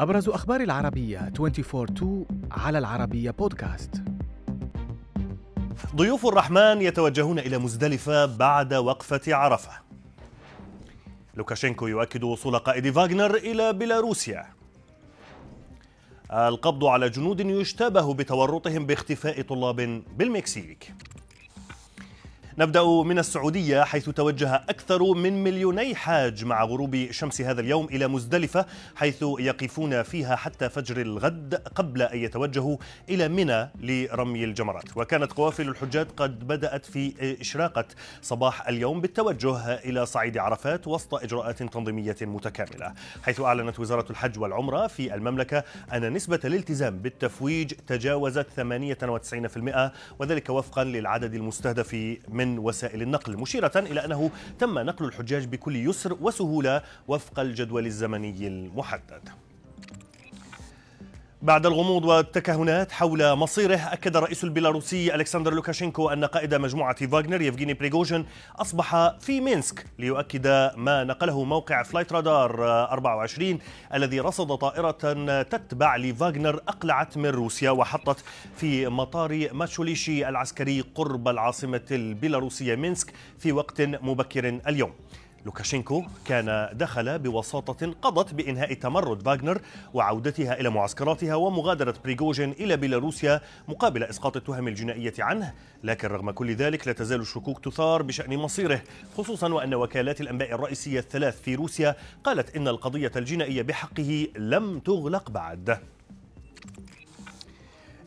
أبرز أخبار العربية 24 على العربية بودكاست ضيوف الرحمن يتوجهون إلى مزدلفة بعد وقفة عرفة. لوكاشينكو يؤكد وصول قائد فاغنر إلى بيلاروسيا. القبض على جنود يشتبه بتورطهم باختفاء طلاب بالمكسيك. نبدأ من السعودية حيث توجه أكثر من مليوني حاج مع غروب شمس هذا اليوم إلى مزدلفة حيث يقفون فيها حتى فجر الغد قبل أن يتوجهوا إلى منى لرمي الجمرات. وكانت قوافل الحجاج قد بدأت في إشراقة صباح اليوم بالتوجه إلى صعيد عرفات وسط إجراءات تنظيمية متكاملة حيث أعلنت وزارة الحج والعمرة في المملكة أن نسبة الالتزام بالتفويج تجاوزت 98% وذلك وفقا للعدد المستهدف من من وسائل النقل مشيرة إلى أنه تم نقل الحجاج بكل يسر وسهولة وفق الجدول الزمني المحدد. بعد الغموض والتكهنات حول مصيره أكد الرئيس البيلاروسي ألكسندر لوكاشينكو أن قائد مجموعة فاغنر يفغيني بريغوجين أصبح في مينسك ليؤكد ما نقله موقع فلايت رادار 24 الذي رصد طائرة تتبع لفاغنر أقلعت من روسيا وحطت في مطار ماتشوليشي العسكري قرب العاصمة البيلاروسية مينسك في وقت مبكر اليوم. لوكاشينكو كان دخل بوساطة قضت بإنهاء تمرد فاغنر وعودتها إلى معسكراتها ومغادرة بريغوجين إلى بيلاروسيا مقابل إسقاط التهم الجنائية عنه. لكن رغم كل ذلك لا تزال الشكوك تثار بشأن مصيره خصوصا وأن وكالات الأنباء الرئيسية الثلاث في روسيا قالت إن القضية الجنائية بحقه لم تغلق بعد.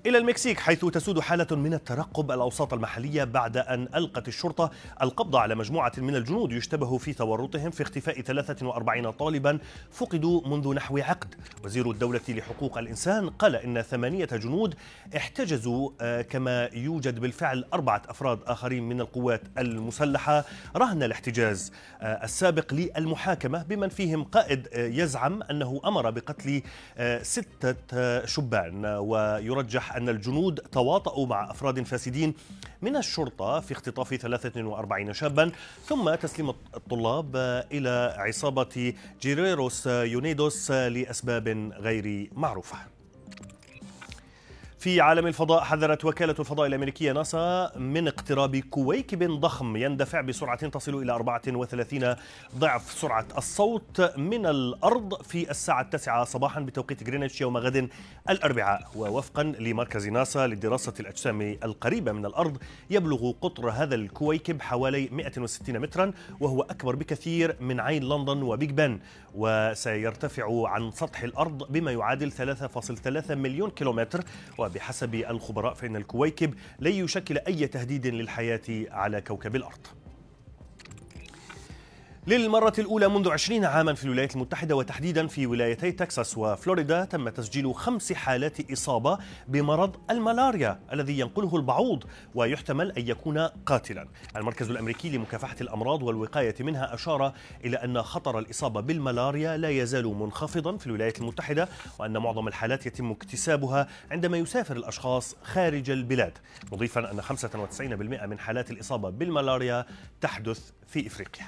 إلى المكسيك حيث تسود حالة من الترقب الأوساط المحلية بعد أن ألقت الشرطة القبض على مجموعة من الجنود يشتبه في تورطهم في اختفاء 43 طالبا فقدوا منذ نحو عقد. وزير الدولة لحقوق الإنسان قال إن ثمانية جنود احتجزوا آه، كما يوجد بالفعل أربعة أفراد آخرين من القوات المسلحة. رهن الاحتجاز آه، السابق للمحاكمة بمن فيهم قائد آه، يزعم أنه أمر بقتل ستة شبان ويرجح أن الجنود تواطؤوا مع أفراد فاسدين من الشرطة في اختطاف 43 شابا. ثم تسليم الطلاب إلى عصابة جيريروس يونيدوس لأسباب غير معروفة. في عالم الفضاء حذرت وكالة الفضاء الأمريكية ناسا من اقتراب كويكب ضخم يندفع بسرعة تصل إلى 34 ضعف سرعة الصوت من الأرض في الساعة التاسعة صباحا بتوقيت غرينتش يوم غد الأربعاء. ووفقا لمركز ناسا لدراسة الأجسام القريبة من الأرض يبلغ قطر هذا الكويكب حوالي 160 مترا وهو أكبر بكثير من عين لندن وبيج بن. وسيرتفع عن سطح الأرض بما يعادل 3.3 مليون كيلومتر وبحسب الخبراء فإن الكويكب لن يشكل أي تهديد للحياة على كوكب الأرض. للمرة الأولى منذ عشرين عاما في الولايات المتحدة وتحديدا في ولايتي تكساس وفلوريدا تم تسجيل خمس حالات إصابة بمرض الملاريا الذي ينقله البعوض ويحتمل أن يكون قاتلا. المركز الأمريكي لمكافحة الأمراض والوقاية منها أشار إلى أن خطر الإصابة بالملاريا لا يزال منخفضا في الولايات المتحدة وأن معظم الحالات يتم اكتسابها عندما يسافر الأشخاص خارج البلاد. مضيفا أن 95% من حالات الإصابة بالملاريا تحدث في إفريقيا.